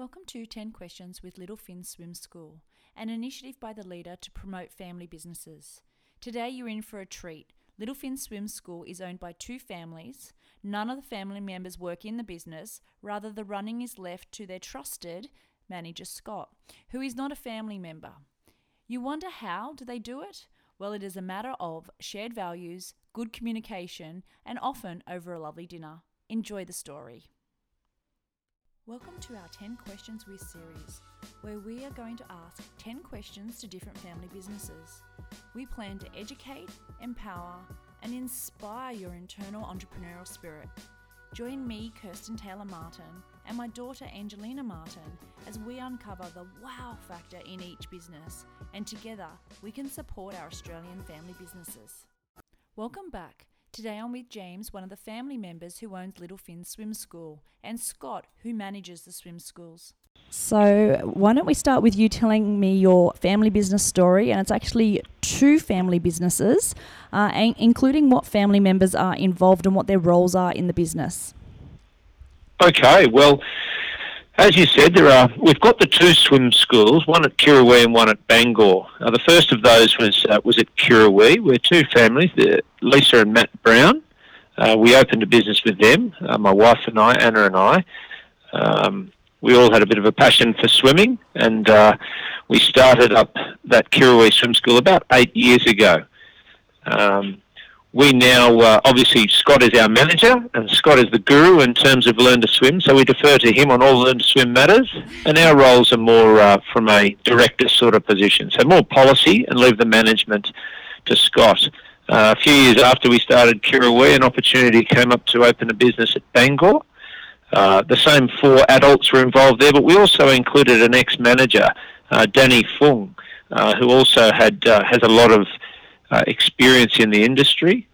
Welcome to 10 Questions with Little Fins Swim School, an initiative by the leader to promote family businesses. Today you're in for a treat. Little Fins Swim School is owned by two families. None of the family members work in the business, rather, the running is left to their trusted manager, Scott, who is not a family member. You wonder how do they do it? Well, it is a matter of shared values, good communication, and often over a lovely dinner. Enjoy the story. Welcome to our 10 Questions with series, where we are going to ask 10 questions to different family businesses. We plan to educate, empower, and inspire your internal entrepreneurial spirit. Join me, Kirsten Taylor Martin, and my daughter Angelina Martin as we uncover the wow factor in each business, and together we can support our Australian family businesses. Welcome back. Today I'm with James, one of the family members who owns Little Fins Swim School, and Scott, who manages the swim schools. So, why don't we start with you telling me your family business story? And it's actually two family businesses, uh, including what family members are involved and what their roles are in the business. Okay, well, as you said, there are. We've got the two swim schools, one at Kirrawee and one at Bangor. Uh, the first of those was uh, was at Kirrawee. We're two families, Lisa and Matt Brown. Uh, we opened a business with them, uh, my wife and I, Anna and I. Um, we all had a bit of a passion for swimming, and uh, we started up that Kirrawee Swim School about eight years ago. Um, we now, uh, obviously, Scott is our manager, and Scott is the guru in terms of learn to swim, so we defer to him on all learn to swim matters, and our roles are more uh, from a director sort of position, so more policy and leave the management to Scott. Uh, a few years after we started Kirrawee, an opportunity came up to open a business at Bangor. Uh, the same four adults were involved there, but we also included an ex-manager, uh, Danny Fung, uh, who also had has a lot of uh, experience in the industry,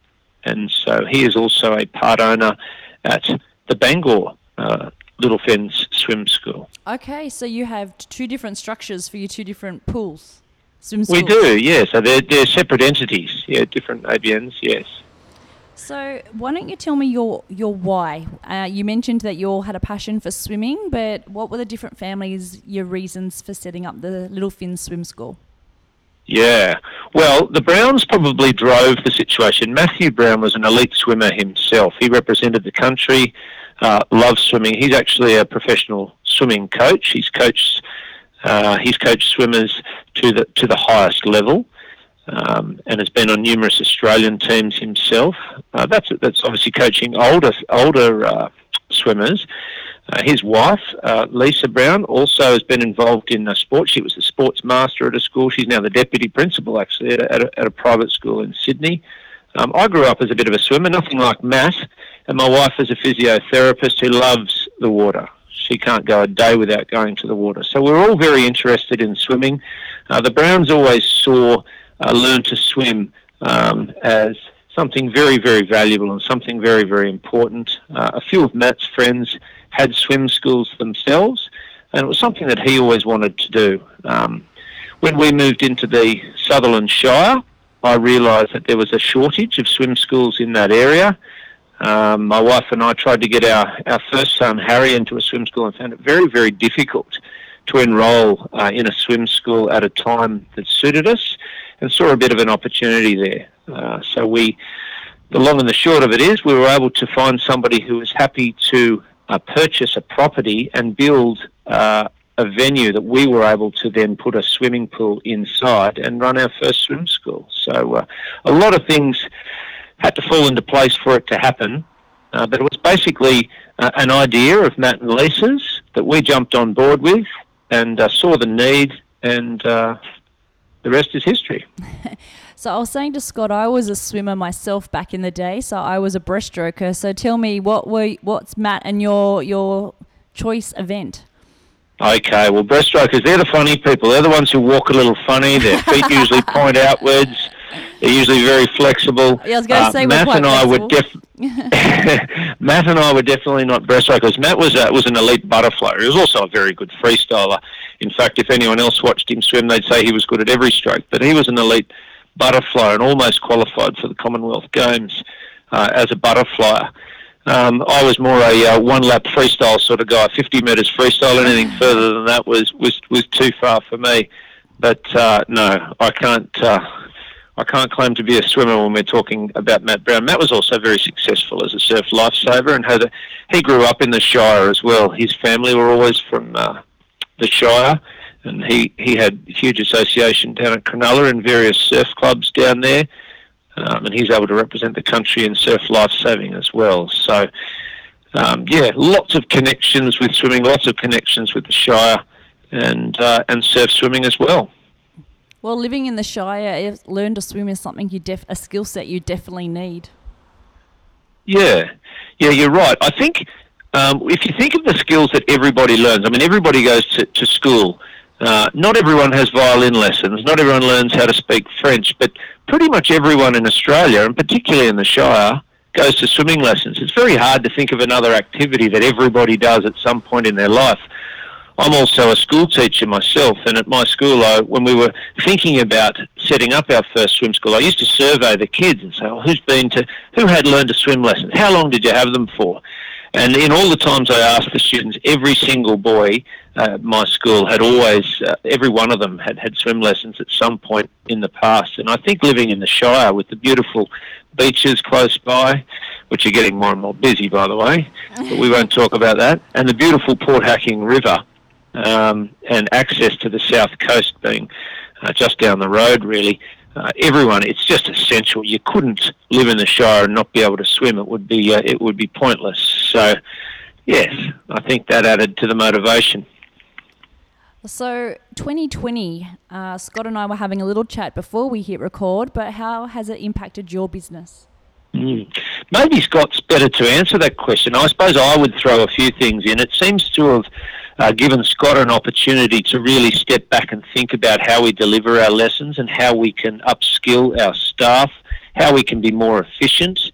and so he is also a part owner at the Bangor uh, Little Fins Swim School. Okay, so you have two different structures for your two different pools. Swim schools. We do, yes. So they're, they're separate entities, yeah, different ABNs, yes. So why don't you tell me your your why? Uh, you mentioned that you all had a passion for swimming, but what were the different families' your reasons for setting up the Little Fins Swim School? Yeah. Well, the Browns probably drove the situation. Matthew Brown was an elite swimmer himself. He represented the country, uh, loves swimming. He's actually a professional swimming coach. He's coached uh, he's coached swimmers to the to the highest level, um, and has been on numerous Australian teams himself. Uh, that's that's obviously coaching older older uh, swimmers. Uh, his wife, uh, Lisa Brown, also has been involved in uh, sport. She was a sports master at a school. She's now the deputy principal, actually, at a, at a, at a private school in Sydney. Um, I grew up as a bit of a swimmer, nothing like Matt, and my wife is a physiotherapist who loves the water. She can't go a day without going to the water. So we're all very interested in swimming. Uh, the Browns always saw learn to swim um, as something very, very valuable and something very, very important. Uh, a few of Matt's friends had swim schools themselves, and it was something that he always wanted to do. Um, when we moved into the Sutherland Shire, I realised that there was a shortage of swim schools in that area. Um, my wife and I tried to get our, our first son, Harry, into a swim school and found it very, very difficult to enrol uh, in a swim school at a time that suited us and saw a bit of an opportunity there. Uh, so we, the long and the short of it is, we were able to find somebody who was happy to uh, purchase a property and build uh, a venue that we were able to then put a swimming pool inside and run our first swim school. So uh, a lot of things had to fall into place for it to happen. Uh, but it was basically an idea of Matt and Lisa's that we jumped on board with and saw the need, and the rest is history. So I was saying to Scott, I was a swimmer myself back in the day, so I was a breaststroker. So tell me, what were what's Matt and your your choice event? Okay, well, breaststrokers, they're the funny people. They're the ones who walk a little funny. Their feet usually point outwards. They're usually very flexible. Yeah, I was going to uh, say Matt and I would def- Matt and I were definitely not breaststrokers. Matt was a, was an elite butterfly. He was also a very good freestyler. In fact, if anyone else watched him swim, they'd say he was good at every stroke. But he was an elite butterfly and almost qualified for the Commonwealth Games uh, as a butterfly. Um, I was more a uh, one lap freestyle sort of guy, 50 metres freestyle. Anything further than that was, was, was too far for me. But uh, no, I can't. Uh, I can't claim to be a swimmer when we're talking about Matt Brown. Matt was also very successful as a surf lifesaver and had a, he grew up in the Shire as well. His family were always from uh, the Shire, and he, he had huge association down at Cronulla and various surf clubs down there. Um, and he's able to represent the country in surf lifesaving as well. So, um, yeah, lots of connections with swimming, lots of connections with the Shire, and uh, and surf swimming as well. Well, living in the Shire, learn to swim is something you def- a skill set you definitely need. Yeah, yeah, you're right. I think um, if you think of the skills that everybody learns, I mean, everybody goes to, to school. Uh, not everyone has violin lessons. Not everyone learns how to speak French, but pretty much everyone in Australia, and particularly in the Shire, goes to swimming lessons. It's very hard to think of another activity that everybody does at some point in their life. I'm also a school teacher myself, and at my school, I, when we were thinking about setting up our first swim school, I used to survey the kids and say, well, "Who's been to? Who had learned a swim lesson? How long did you have them for?" And in all the times I asked the students, every single boy uh, at my school had always, uh, every one of them had had swim lessons at some point in the past. And I think living in the Shire with the beautiful beaches close by, which are getting more and more busy, by the way, but we won't talk about that, and the beautiful Port Hacking River um, and access to the south coast being uh, just down the road, really. Uh, everyone, it's just essential. You couldn't live in the Shire and not be able to swim. It would be uh, it would be pointless. So, yes, I think that added to the motivation. So, 2020, uh, Scott and I were having a little chat before we hit record, but how has it impacted your business? Mm. Maybe Scott's better to answer that question. I suppose I would throw a few things in. It seems to have uh, given Scott an opportunity to really step back and think about how we deliver our lessons and how we can upskill our staff, how we can be more efficient.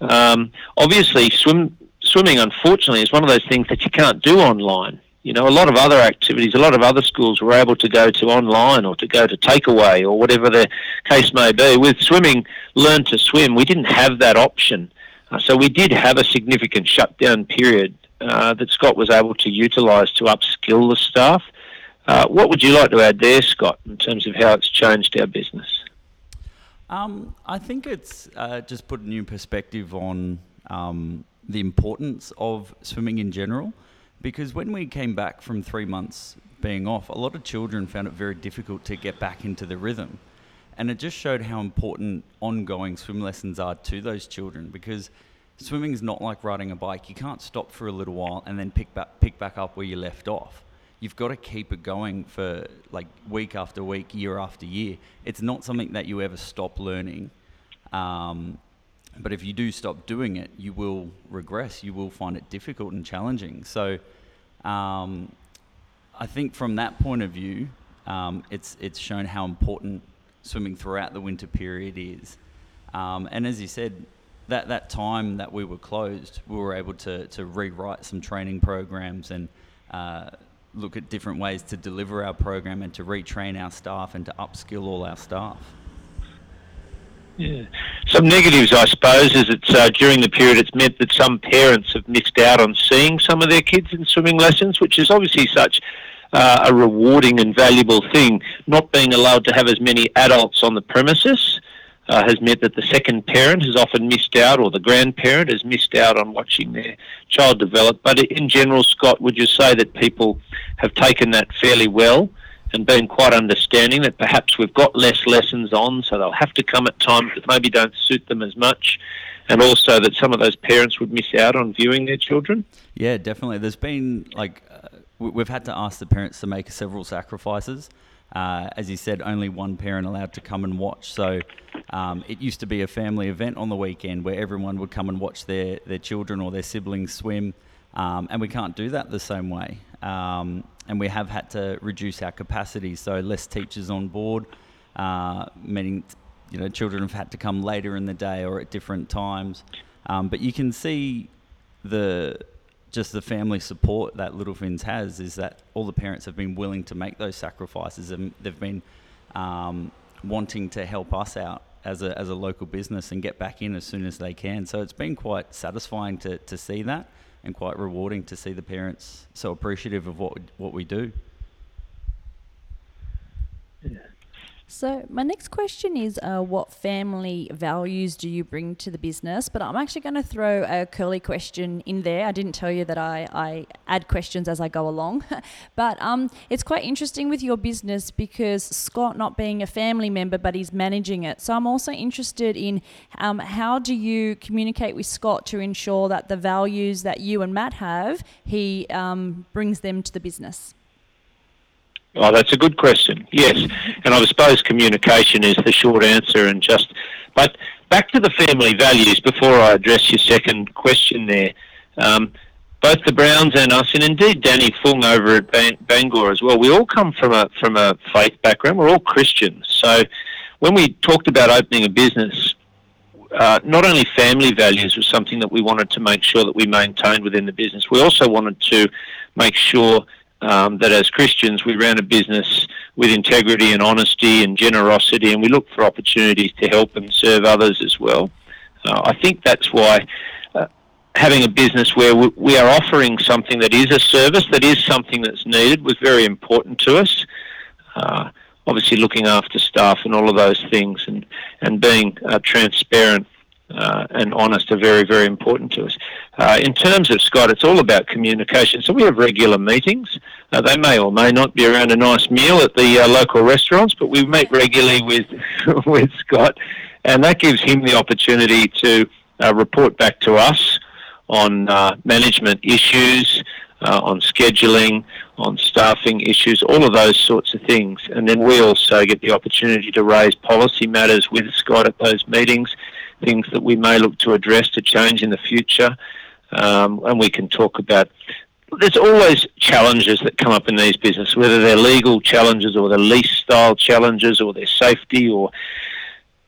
Um, obviously, swim, swimming, unfortunately, is one of those things that you can't do online. You know, a lot of other activities, a lot of other schools were able to go to online or to go to takeaway or whatever the case may be. With swimming, learn to swim, we didn't have that option. Uh, so we did have a significant shutdown period uh, that Scott was able to utilise to upskill the staff. Uh, what would you like to add there, Scott, in terms of how it's changed our business? Um, I think it's uh, just put a new perspective on um, the importance of swimming in general. Because when we came back from three months being off, a lot of children found it very difficult to get back into the rhythm. And it just showed how important ongoing swim lessons are to those children because swimming is not like riding a bike. You can't stop for a little while and then pick back pick back up where you left off. You've got to keep it going for like week after week, year after year. It's not something that you ever stop learning. Um, but if you do stop doing it, you will regress. You will find it difficult and challenging. So, um, I think from that point of view, um, it's it's shown how important swimming throughout the winter period is. Um, and as you said, that that time that we were closed, we were able to to rewrite some training programs and uh, look at different ways to deliver our program and to retrain our staff and to upskill all our staff. Yeah. Some negatives, I suppose, is it's uh, during the period it's meant that some parents have missed out on seeing some of their kids in swimming lessons, which is obviously such uh, a rewarding and valuable thing. Not being allowed to have as many adults on the premises uh, has meant that the second parent has often missed out, or the grandparent has missed out on watching their child develop. But in general, Scott, would you say that people have taken that fairly well and been quite understanding that perhaps we've got less lessons on, so they'll have to come at times that maybe don't suit them as much? And also that some of those parents would miss out on viewing their children? Yeah, definitely. There's been like uh, we've had to ask the parents to make several sacrifices. Uh, as you said, only one parent allowed to come and watch. So um, it used to be a family event on the weekend where everyone would come and watch their, their children or their siblings swim. Um, and we can't do that the same way. Um, and we have had to reduce our capacity, so less teachers on board, uh, meaning you know children have had to come later in the day or at different times. Um, but you can see the just the family support that Little Fins has is that all the parents have been willing to make those sacrifices and they've been um, wanting to help us out as a, as a local business and get back in as soon as they can. So it's been quite satisfying to, to see that and quite rewarding to see the parents so appreciative of what, what we do. So, my next question is uh, what family values do you bring to the business? But I'm actually going to throw a curly question in there. I didn't tell you that I, I add questions as I go along. but um, it's quite interesting with your business because Scott, not being a family member, but he's managing it. So, I'm also interested in um, how do you communicate with Scott to ensure that the values that you and Matt have, he um, brings them to the business? Oh, that's a good question. Yes, and I suppose communication is the short answer. And just, but back to the family values before I address your second question. There, um, both the Browns and us, and indeed Danny Fung over at Bang- Bangor as well. We all come from a from a faith background. We're all Christians. So when we talked about opening a business, uh, not only family values was something that we wanted to make sure that we maintained within the business. We also wanted to make sure um, that as Christians we ran a business with integrity and honesty and generosity, and we looked for opportunities to help and serve others as well. Uh, I think that's why uh, having a business where we, we are offering something that is a service, that is something that's needed, was very important to us. Uh, obviously, looking after staff and all of those things, and and being uh, transparent uh, and honest are very, very important to us. Uh, in terms of Scott, it's all about communication. So we have regular meetings. Uh, they may or may not be around a nice meal at the uh, local restaurants, but we meet regularly with with Scott, and that gives him the opportunity to uh, report back to us on uh, management issues. on scheduling, on staffing issues, all of those sorts of things. And then we also get the opportunity to raise policy matters with Scott at those meetings things that we may look to address to change in the future. Um, and we can talk about. There's always challenges that come up in these businesses, whether they're legal challenges or they're lease style challenges or they're safety or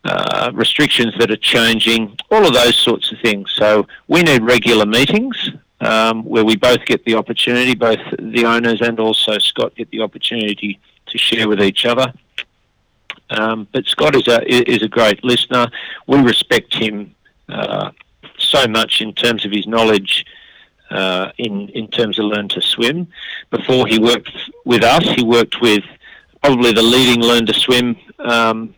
uh, restrictions that are changing, all of those sorts of things. So we need regular meetings um, where we both get the opportunity, both the owners and also Scott get the opportunity to share with each other. Um, but Scott is a is a great listener. We respect him uh, so much in terms of his knowledge. Uh, in in terms of learn to swim, before he worked with us, he worked with probably the leading learn to swim um,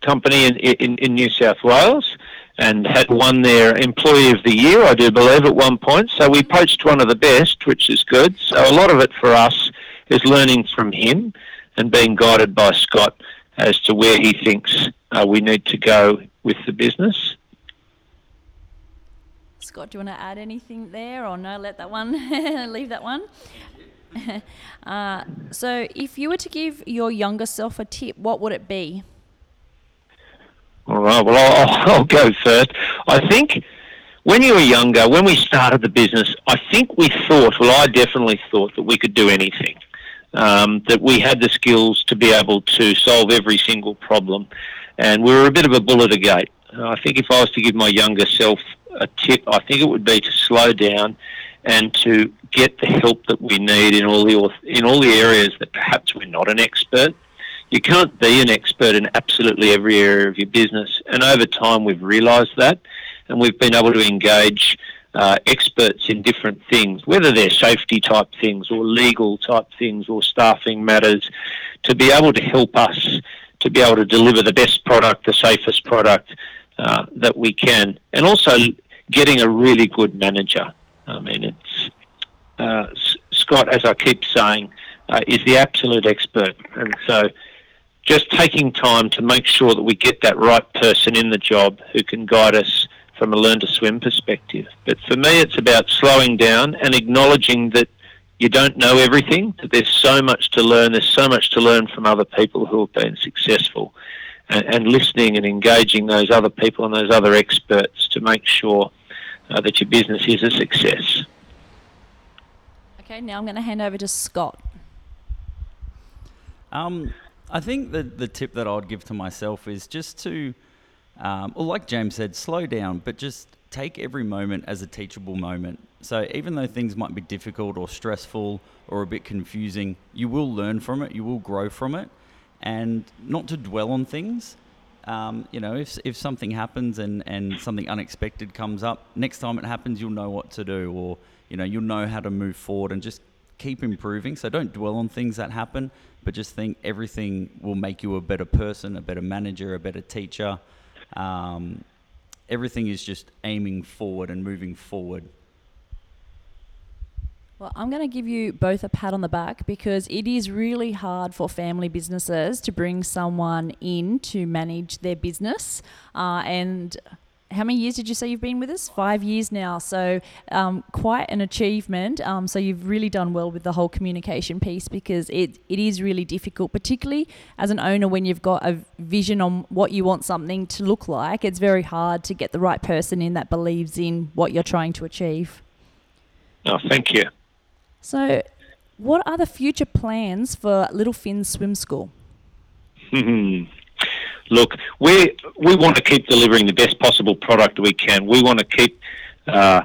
company in, in in New South Wales, and had won their Employee of the Year, I do believe, at one point. So we poached one of the best, which is good. So a lot of it for us is learning from him and being guided by Scott as to where he thinks uh, we need to go with the business. Scott, do you want to add anything there, or no? Let that one leave that one. uh, so, if you were to give your younger self a tip, what would it be? All right. Well, I'll, I'll go first. I think when you were younger, when we started the business, I think we thought, well, I definitely thought that we could do anything um, that we had the skills to be able to solve every single problem. And we were a bit of a bull at a gate. I think if I was to give my younger self a tip, I think it would be to slow down and to get the help that we need in all the in all the areas that perhaps we're not an expert. You can't be an expert in absolutely every area of your business, and over time we've realised that, and we've been able to engage uh, experts in different things, whether they're safety type things or legal type things or staffing matters, to be able to help us to be able to deliver the best product, the safest product uh, that we can, and also getting a really good manager. I mean, it's uh, Scott, as I keep saying, uh, is the absolute expert, and so just taking time to make sure that we get that right person in the job who can guide us from a learn to swim perspective. But for me, it's about slowing down and acknowledging that you don't know everything, that there's so much to learn, there's so much to learn from other people who have been successful, and, and listening and engaging those other people and those other experts to make sure uh, that your business is a success. Okay, now I'm going to hand over to Scott. Um, I think the the tip that I'd give to myself is just to um, well, like James said, slow down, but just take every moment as a teachable moment. So even though things might be difficult or stressful or a bit confusing, you will learn from it, you will grow from it, and not to dwell on things. Um, you know, if, if something happens and, and something unexpected comes up, next time it happens, you'll know what to do, or you know, you'll know how to move forward and just keep improving. So don't dwell on things that happen, but just think everything will make you a better person, a better manager, a better teacher. Um, everything is just aiming forward and moving forward. Well, I'm going to give you both a pat on the back because it is really hard for family businesses to bring someone in to manage their business. Uh, and how many years did you say you've been with us? Five years now. So, um, quite an achievement. Um, so, you've really done well with the whole communication piece because it, it is really difficult, particularly as an owner when you've got a vision on what you want something to look like. It's very hard to get the right person in that believes in what you're trying to achieve. Oh, thank you. So, what are the future plans for Little Fins Swim School? Look, we we want to keep delivering the best possible product we can. We want to keep uh,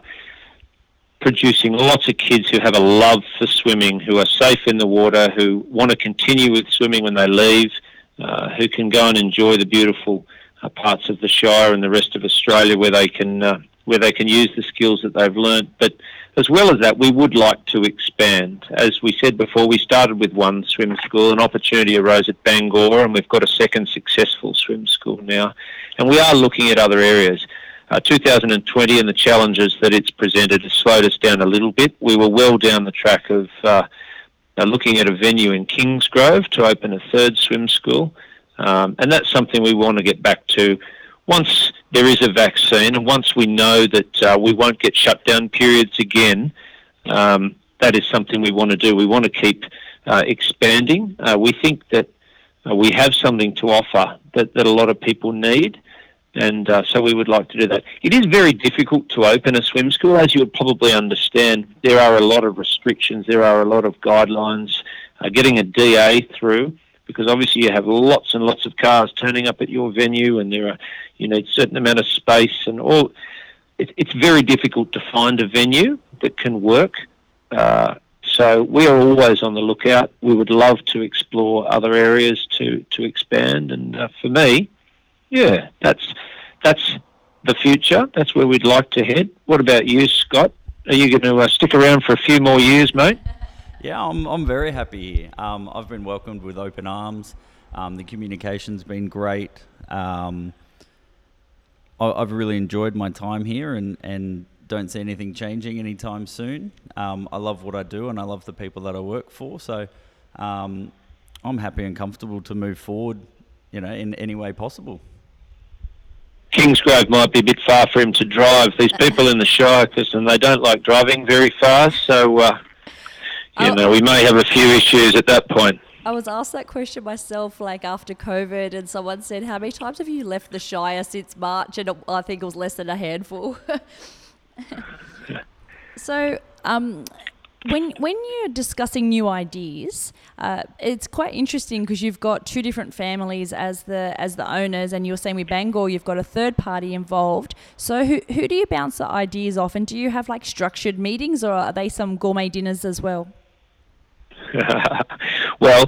producing lots of kids who have a love for swimming, who are safe in the water, who want to continue with swimming when they leave, uh, who can go and enjoy the beautiful uh, parts of the Shire and the rest of Australia where they can uh, where they can use the skills that they've learnt. But as well as that, we would like to expand. As we said before, we started with one swim school. An opportunity arose at Bangor, and we've got a second successful swim school now. And we are looking at other areas. Uh, 2020 and the challenges that it's presented has slowed us down a little bit. We were well down the track of uh, uh, looking at a venue in Kingsgrove to open a third swim school. Um, and that's something we want to get back to once there is a vaccine and once we know that uh, we won't get shutdown periods again, um, that is something we want to do. We want to keep uh, expanding. Uh, we think that uh, we have something to offer that, that a lot of people need. And uh, so we would like to do that. It is very difficult to open a swim school, as you would probably understand. There are a lot of restrictions, there are a lot of guidelines. Uh, getting a DA through because obviously you have lots and lots of cars turning up at your venue, and there are you need certain amount of space and all. It, it's very difficult to find a venue that can work. Uh, so we are always on the lookout. We would love to explore other areas to to expand, and uh, for me, yeah, that's that's the future. That's where we'd like to head. What about you, Scott? Are you going to uh, stick around for a few more years, mate? Yeah, I'm, I'm very happy here. Um, I've been welcomed with open arms. Um, the communication's been great. Um, I, have really enjoyed my time here and, and don't see anything changing anytime soon. Um, I love what I do and I love the people that I work for. So um, I'm happy and comfortable to move forward, you know, in any way possible. Kingsgrove might be a bit far for him to drive. These people in the Shire, and they don't like driving very fast, so uh, you oh. know, we may have a few issues at that point. I was asked that question myself, like after COVID, and someone said, "How many times have you left the Shire since March?" And I think it was less than a handful. so, um, when when you're discussing new ideas, uh, it's quite interesting because you've got two different families as the as the owners, and you're saying with Bangor you've got a third party involved. So who who do you bounce the ideas off, and do you have like structured meetings, or are they some gourmet dinners as well? well,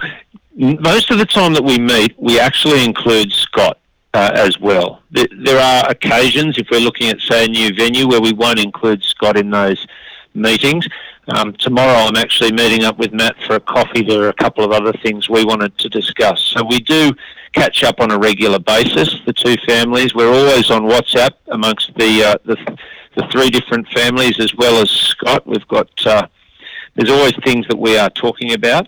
most of the time that we meet, we actually include Scott uh, as well. There are occasions, if we're looking at, say, a new venue, where we won't include Scott in those meetings. Um, tomorrow, I'm actually meeting up with Matt for a coffee. There are a couple of other things we wanted to discuss. So we do catch up on a regular basis, the two families. We're always on WhatsApp amongst the uh, the, the, three different families as well as Scott. We've got uh, there's always things that we are talking about,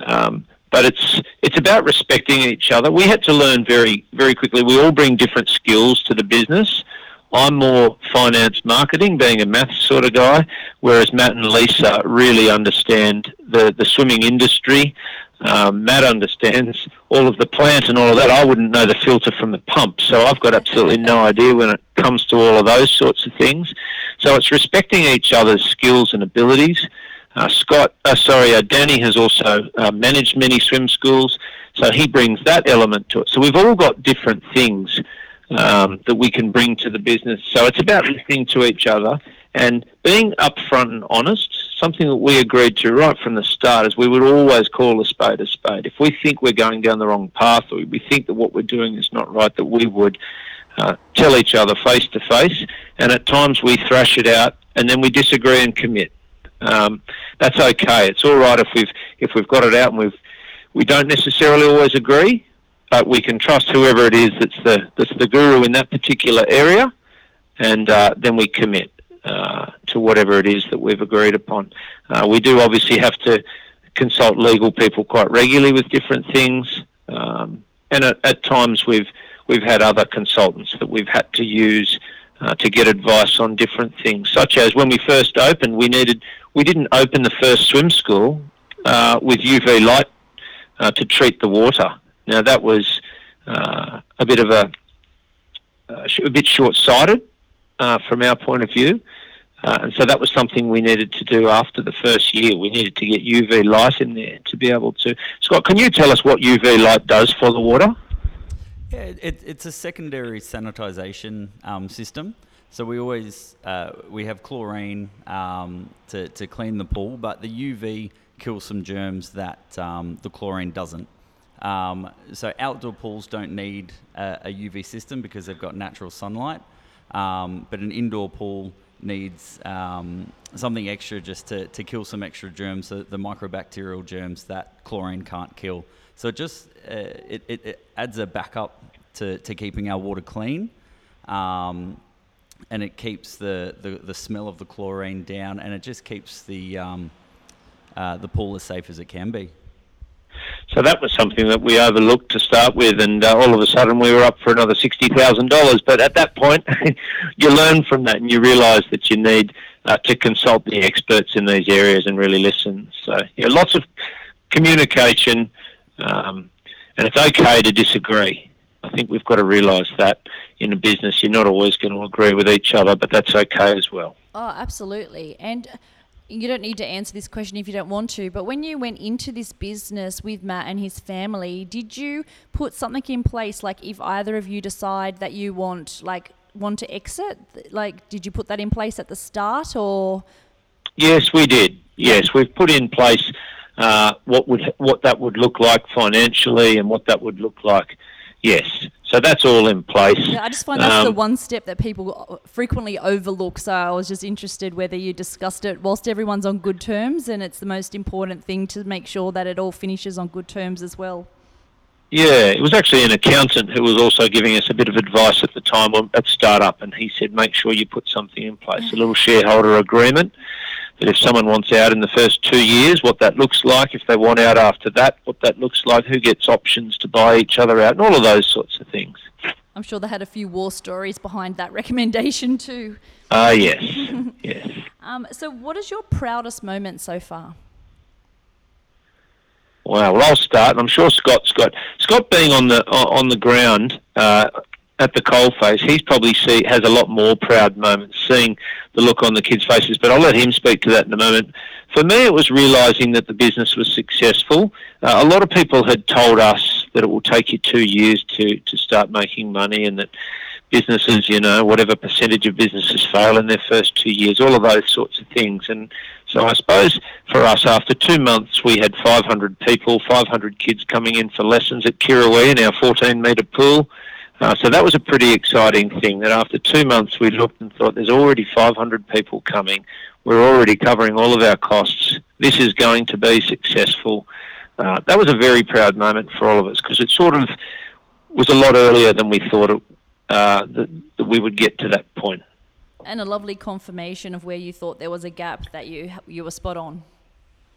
um, but it's it's about respecting each other. We had to learn very very quickly. We all bring different skills to the business. I'm more finance marketing, being a maths sort of guy, whereas Matt and Lisa really understand the, the swimming industry. Um, Matt understands all of the plant and all of that. I wouldn't know the filter from the pump, so I've got absolutely no idea when it comes to all of those sorts of things. So it's respecting each other's skills and abilities. Uh, Scott, uh, sorry, uh, Danny has also managed many swim schools, so he brings that element to it. So we've all got different things um, that we can bring to the business. So it's about listening to each other and being upfront and honest. something that we agreed to right from the start is we would always call a spade a spade. If we think we're going down the wrong path or we think that what we're doing is not right, that we would uh, tell each other face to face. And at times we thrash it out and then we disagree and commit. Um, that's okay. It's all right if we've if we've got it out and we've we don't necessarily always agree, but we can trust whoever it is that's the that's the guru in that particular area, and uh, then we commit uh, to whatever it is that we've agreed upon. Uh, we do obviously have to consult legal people quite regularly with different things, um, and at, at, times we've we've had other consultants that we've had to use uh, to get advice on different things, such as when we first opened, we needed we didn't open the first swim school uh, with UV light uh, to treat the water. Now that was uh, a bit of a a bit short-sighted uh, from our point of view. Uh, and so that was something we needed to do after the first year. We needed to get UV light in there to be able to. Scott, can you tell us what UV light does for the water? Yeah, it, it's a secondary sanitisation um, system. So we always uh, we have chlorine um, to, to clean the pool, but the UV kills some germs that um, the chlorine doesn't. Um, so outdoor pools don't need a, a, UV system because they've got natural sunlight. Um, but an indoor pool needs um, something extra just to, to kill some extra germs, the, the microbacterial germs that chlorine can't kill. So it just uh, it, it, it, adds a backup to, to keeping our water clean. Um, and it keeps the, the, the, smell of the chlorine down, and it just keeps the um, uh, the pool as safe as it can be. So that was something that we overlooked to start with, and uh, all of a sudden we were up for another sixty thousand dollars. But at that point, you learn from that, and you realise that you need uh, to consult the experts in these areas and really listen. So lots of communication, um, and it's okay to disagree. I think we've got to realise that in a business, you're not always going to agree with each other, but that's okay as well. Oh, absolutely, and you don't need to answer this question if you don't want to, but when you went into this business with Matt and his family, did you put something in place like if either of you decide that you want like want to exit, like did you put that in place at the start or? Yes, we did. Yes, we've put in place uh, what would what that would look like financially and what that would look like Yes. So that's all in place. Yeah, I just find that's um, the one step that people frequently overlook. So I was just interested whether you discussed it whilst everyone's on good terms, and it's the most important thing to make sure that it all finishes on good terms as well. Yeah, it was actually an accountant who was also giving us a bit of advice at the time at startup, and he said, make sure you put something in place, a little shareholder agreement that if someone wants out in the first two years, what that looks like, if they want out after that, what that looks like, who gets options to buy each other out, and all of those sorts of things. I'm sure they had a few war stories behind that recommendation too. Ah, uh, yes, yes. Um, so, what is your proudest moment so far? Wow. Well, I'll start, and I'm sure Scott's got Scott being on the on the ground. Uh, at the coalface, he's probably see has a lot more proud moments, seeing the look on the kids' faces. But I'll let him speak to that in a moment. For me, it was realizing that the business was successful. Uh, a lot of people had told us that it will take you two years to to start making money, and that businesses, you know, whatever percentage of businesses fail in their first two years, all of those sorts of things. And so I suppose for us, after two months, we had 500 people, 500 kids coming in for lessons at Kirrawee in our 14 metre pool. Uh, so that was a pretty exciting thing that after two months we looked and thought there's already 500 people coming. We're already covering all of our costs. This is going to be successful. Uh, that was a very proud moment for all of us because it sort of was a lot earlier than we thought it, uh, that, that we would get to that point. And a lovely confirmation of where you thought there was a gap that you you were spot on.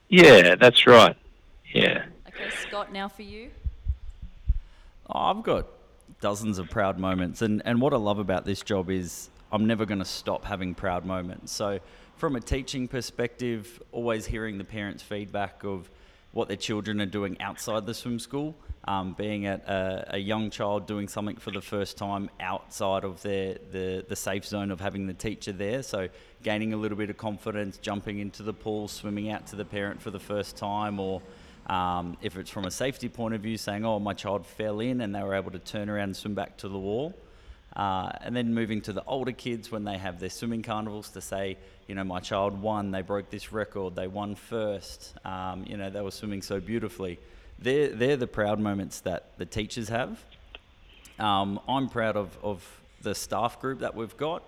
Yeah, that's right. Yeah. Okay, Scott. Now for you. Oh, I've got dozens of proud moments. And, and what I love about this job is I'm never going to stop having proud moments. So, from a teaching perspective, always hearing the parents' feedback of what their children are doing outside the swim school, um, being at a, a, young child doing something for the first time outside of their, the, the safe zone of having the teacher there. So, gaining a little bit of confidence, jumping into the pool, swimming out to the parent for the first time, or um, if it's from a safety point of view, saying, oh, my child fell in and they were able to turn around and swim back to the wall. Uh, and then moving to the older kids when they have their swimming carnivals to say, you know, my child won, they broke this record, they won first, um, you know, they were swimming so beautifully. They're, they're the proud moments that the teachers have. Um, I'm proud of, of the staff group that we've got.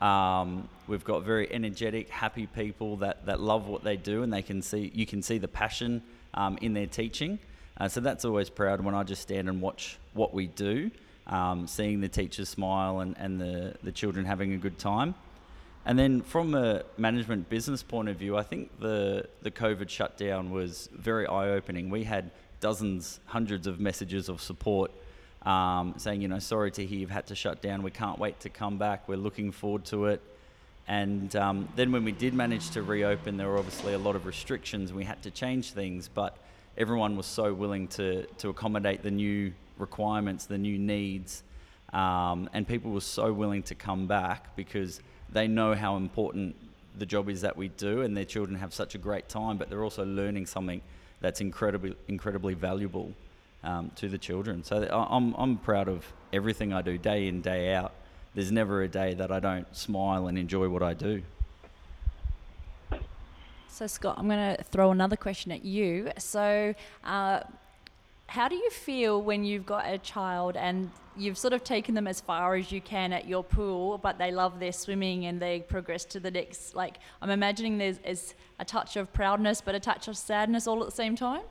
Um, we've got very energetic, happy people that, that love what they do, and they can see you can see the passion um, in their teaching. Uh, so that's always proud when I just stand and watch what we do um, seeing the teachers smile and, and the, the children having a good time. And then from a management business point of view, I think the, the COVID shutdown was very eye opening. We had dozens, hundreds of messages of support um, saying, you know, sorry to hear you've had to shut down. We can't wait to come back. We're looking forward to it. And um, then when we did manage to reopen, there were obviously a lot of restrictions. We had to change things, but everyone was so willing to, to accommodate the new requirements, the new needs, um, and people were so willing to come back because they know how important the job is that we do, and their children have such a great time, but they're also learning something that's incredibly, incredibly valuable um, to the children. So I'm, I'm proud of everything I do day in, day out. There's never a day that I don't smile and enjoy what I do. So, Scott, I'm going to throw another question at you. So, uh, how do you feel when you've got a child and you've sort of taken them as far as you can at your pool, but they love their swimming and they progress to the next? Like, I'm imagining there's a touch of proudness, but a touch of sadness all at the same time.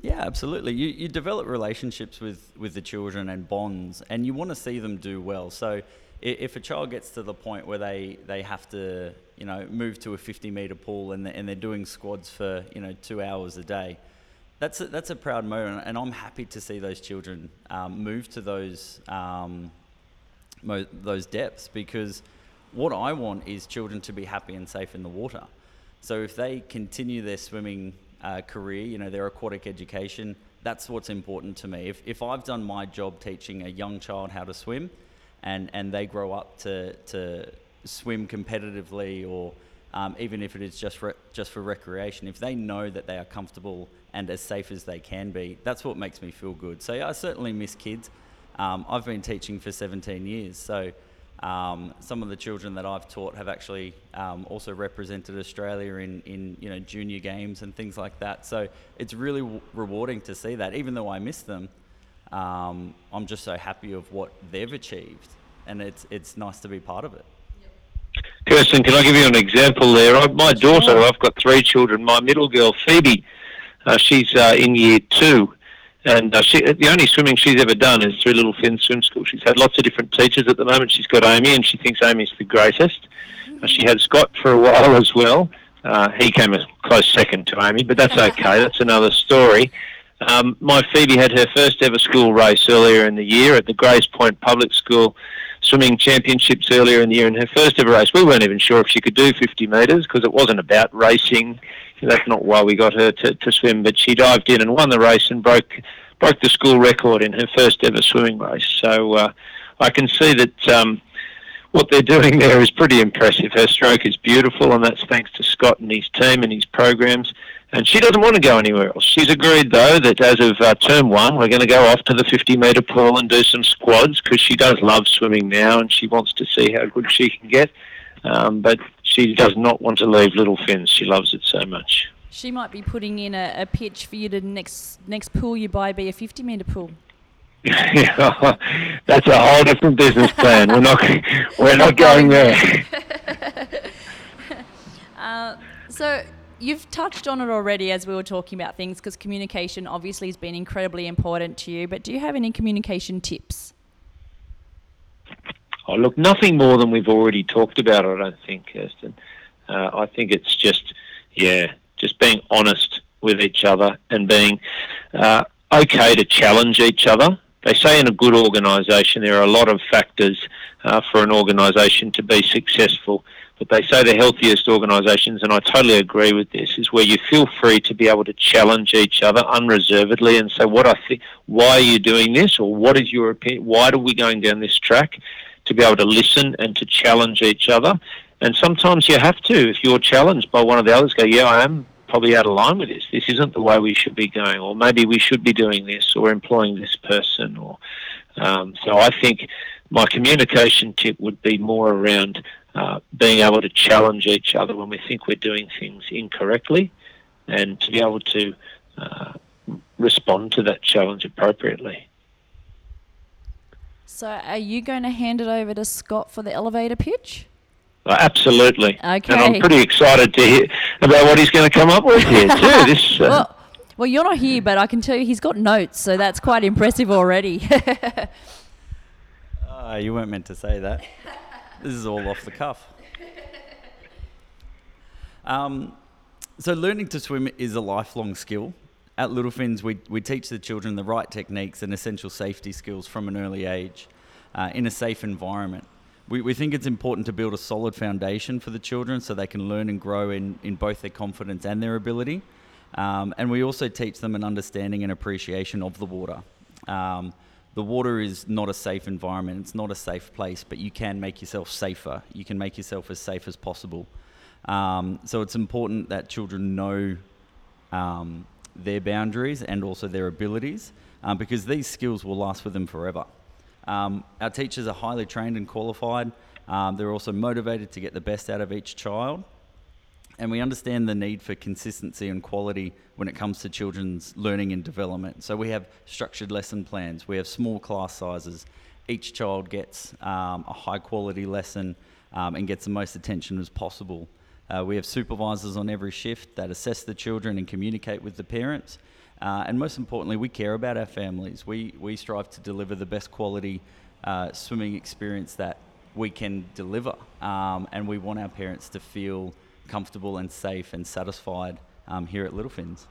Yeah, absolutely. You, you develop relationships with, with the children and bonds, and you want to see them do well. So, if a child gets to the point where they, they have to, you know, move to a 50 meter pool and they're, and they're doing squads for, you know, two hours a day, that's a, that's a proud moment, and I'm happy to see those children um, move to those um, mo- those depths because what I want is children to be happy and safe in the water. So if they continue their swimming uh, career, you know, their aquatic education, that's what's important to me. If, if I've done my job teaching a young child how to swim, and, and they grow up to, to swim competitively or um, even if it is just for, just for recreation, if they know that they are comfortable and as safe as they can be, that's what makes me feel good. So yeah, I certainly miss kids. Um, I've been teaching for 17 years, so um, some of the children that I've taught have actually um, also represented Australia in, in you know junior games and things like that. So it's really w- rewarding to see that. Even though I miss them, um, I'm just so happy of what they've achieved, and it's it's nice to be part of it. Kirsten, can I give you an example there? I, my daughter, I've got three children. My middle girl, Phoebe, uh, she's uh, in year two, and uh, she, the only swimming she's ever done is through Little Fins Swim School. She's had lots of different teachers at the moment. She's got Amy, and she thinks Amy's the greatest. Uh, she had Scott for a while as well. Uh, he came a close second to Amy, but that's okay. that's another story. Um, my Phoebe had her first ever school race earlier in the year at the Grays Point Public School swimming championships earlier in the year. In her first ever race, we weren't even sure if she could do 50 metres because it wasn't about racing. That's not why we got her to, to swim. But she dived in and won the race and broke broke the school record in her first ever swimming race. So uh, I can see that. Um, what they're doing there is pretty impressive. Her stroke is beautiful, and that's thanks to Scott and his team and his programs and she doesn't want to go anywhere else. She's agreed, though, that as of uh, term one, we're going to go off to the 50 metre pool and do some squads because she does love swimming now and she wants to see how good she can get. Um, but she does not want to leave Little Fins. She loves it so much. She might be putting in a, a pitch for you to next next pool you buy be a 50 metre pool. That's a whole different business plan. We're not we're not going there. uh, so you've touched on it already as we were talking about things because communication obviously has been incredibly important to you. But do you have any communication tips? Oh, look, nothing more than we've already talked about. I don't think, Kirsten. Uh, I think it's just, yeah, just being honest with each other and being uh, okay to challenge each other. They say in a good organisation there are a lot of factors uh, for an organisation to be successful. But they say the healthiest organisations, and I totally agree with this, is where you feel free to be able to challenge each other unreservedly and say, "What I think, why are you doing this, or what is your opinion? Why are we going down this track?" To be able to listen and to challenge each other, and sometimes you have to. If you're challenged by one of the others, go, "Yeah, I am probably out of line with this. This isn't the way we should be going, or maybe we should be doing this, or employing this person, or Um, so I think my communication tip would be more around uh, being able to challenge each other when we think we're doing things incorrectly and to be able to uh, respond to that challenge appropriately. So, are you going to hand it over to Scott for the elevator pitch? Uh, absolutely. Okay. And I'm pretty excited to hear about what he's going to come up with here too. This. Uh, well, well, you're not here, but I can tell you he's got notes, so that's quite impressive already. uh, you weren't meant to say that. This is all off the cuff. Um, so, learning to swim is a lifelong skill. At Little Fins, we, we teach the children the right techniques and essential safety skills from an early age uh, in a safe environment. We, we think it's important to build a solid foundation for the children so they can learn and grow in, in both their confidence and their ability. Um, and we also teach them an understanding and appreciation of the water. Um, the water is not a safe environment, it's not a safe place, but you can make yourself safer. You can make yourself as safe as possible. Um, so it's important that children know um, their boundaries and also their abilities um, because these skills will last with them forever. Um, our teachers are highly trained and qualified. Um, they're also motivated to get the best out of each child. And we understand the need for consistency and quality when it comes to children's learning and development. So we have structured lesson plans, we have small class sizes. Each child gets um, a high quality lesson um, and gets the most attention as possible. Uh, we have supervisors on every shift that assess the children and communicate with the parents. Uh, and most importantly, we care about our families. We, we strive to deliver the best quality uh, swimming experience that we can deliver. Um, and we want our parents to feel comfortable and safe and satisfied um, here at Little Fins.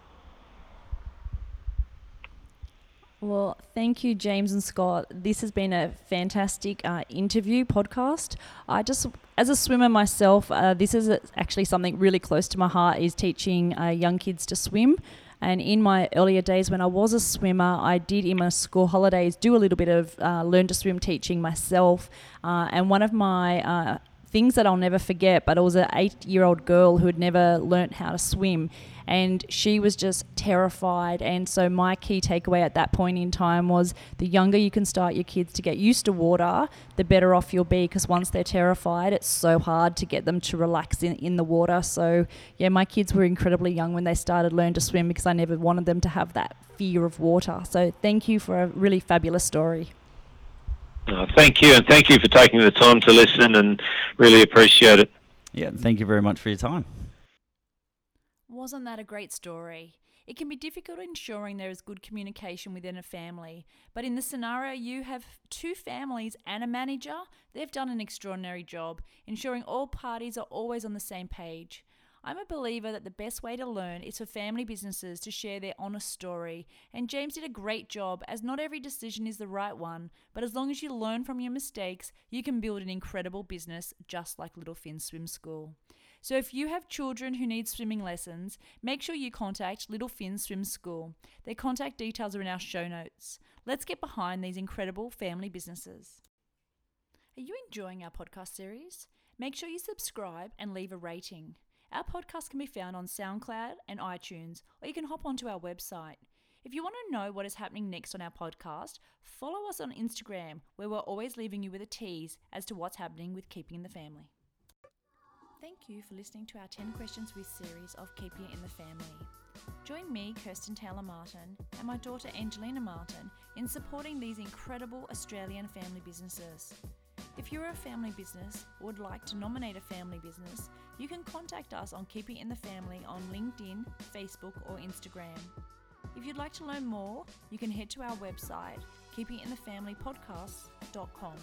Well, thank you, James and Scott. This has been a fantastic uh, interview podcast. I just, as a swimmer myself, uh, this is actually something really close to my heart. Is teaching uh, young kids to swim. And in my earlier days, when I was a swimmer, I did in my school holidays do a little bit of uh, learn to swim teaching myself. Uh, and one of my uh, things that I'll never forget, but it was an eight year old girl who had never learnt how to swim and she was just terrified. And so, my key takeaway at that point in time was the younger you can start your kids to get used to water, the better off you'll be because once they're terrified, it's so hard to get them to relax in, in the water. So, yeah, my kids were incredibly young when they started learn to swim because I never wanted them to have that fear of water. So, thank you for a really fabulous story. Oh, thank you, and thank you for taking the time to listen, and really appreciate it. Yeah, thank you very much for your time. Wasn't that a great story? It can be difficult ensuring there is good communication within a family, but in the scenario you have two families and a manager, they've done an extraordinary job ensuring all parties are always on the same page. I'm a believer that the best way to learn is for family businesses to share their honest story, and James did a great job as not every decision is the right one, but as long as you learn from your mistakes, you can build an incredible business just like Little Fins Swim School. So if you have children who need swimming lessons, make sure you contact Little Fins Swim School. Their contact details are in our show notes. Let's get behind these incredible family businesses. Are you enjoying our podcast series? Make sure you subscribe and leave a rating. Our podcast can be found on SoundCloud and iTunes, or you can hop onto our website. If you want to know what is happening next on our podcast, follow us on Instagram, where we're always leaving you with a tease as to what's happening with Keeping in the Family. Thank you for listening to our 10 Questions with series of Keeping in the Family. Join me, Kirsten Taylor Martin, and my daughter Angelina Martin in supporting these incredible Australian family businesses. If you're a family business or would like to nominate a family business, you can contact us on Keeping in the Family on LinkedIn, Facebook, or Instagram. If you'd like to learn more, you can head to our website, keepinginthefamilypodcasts.com.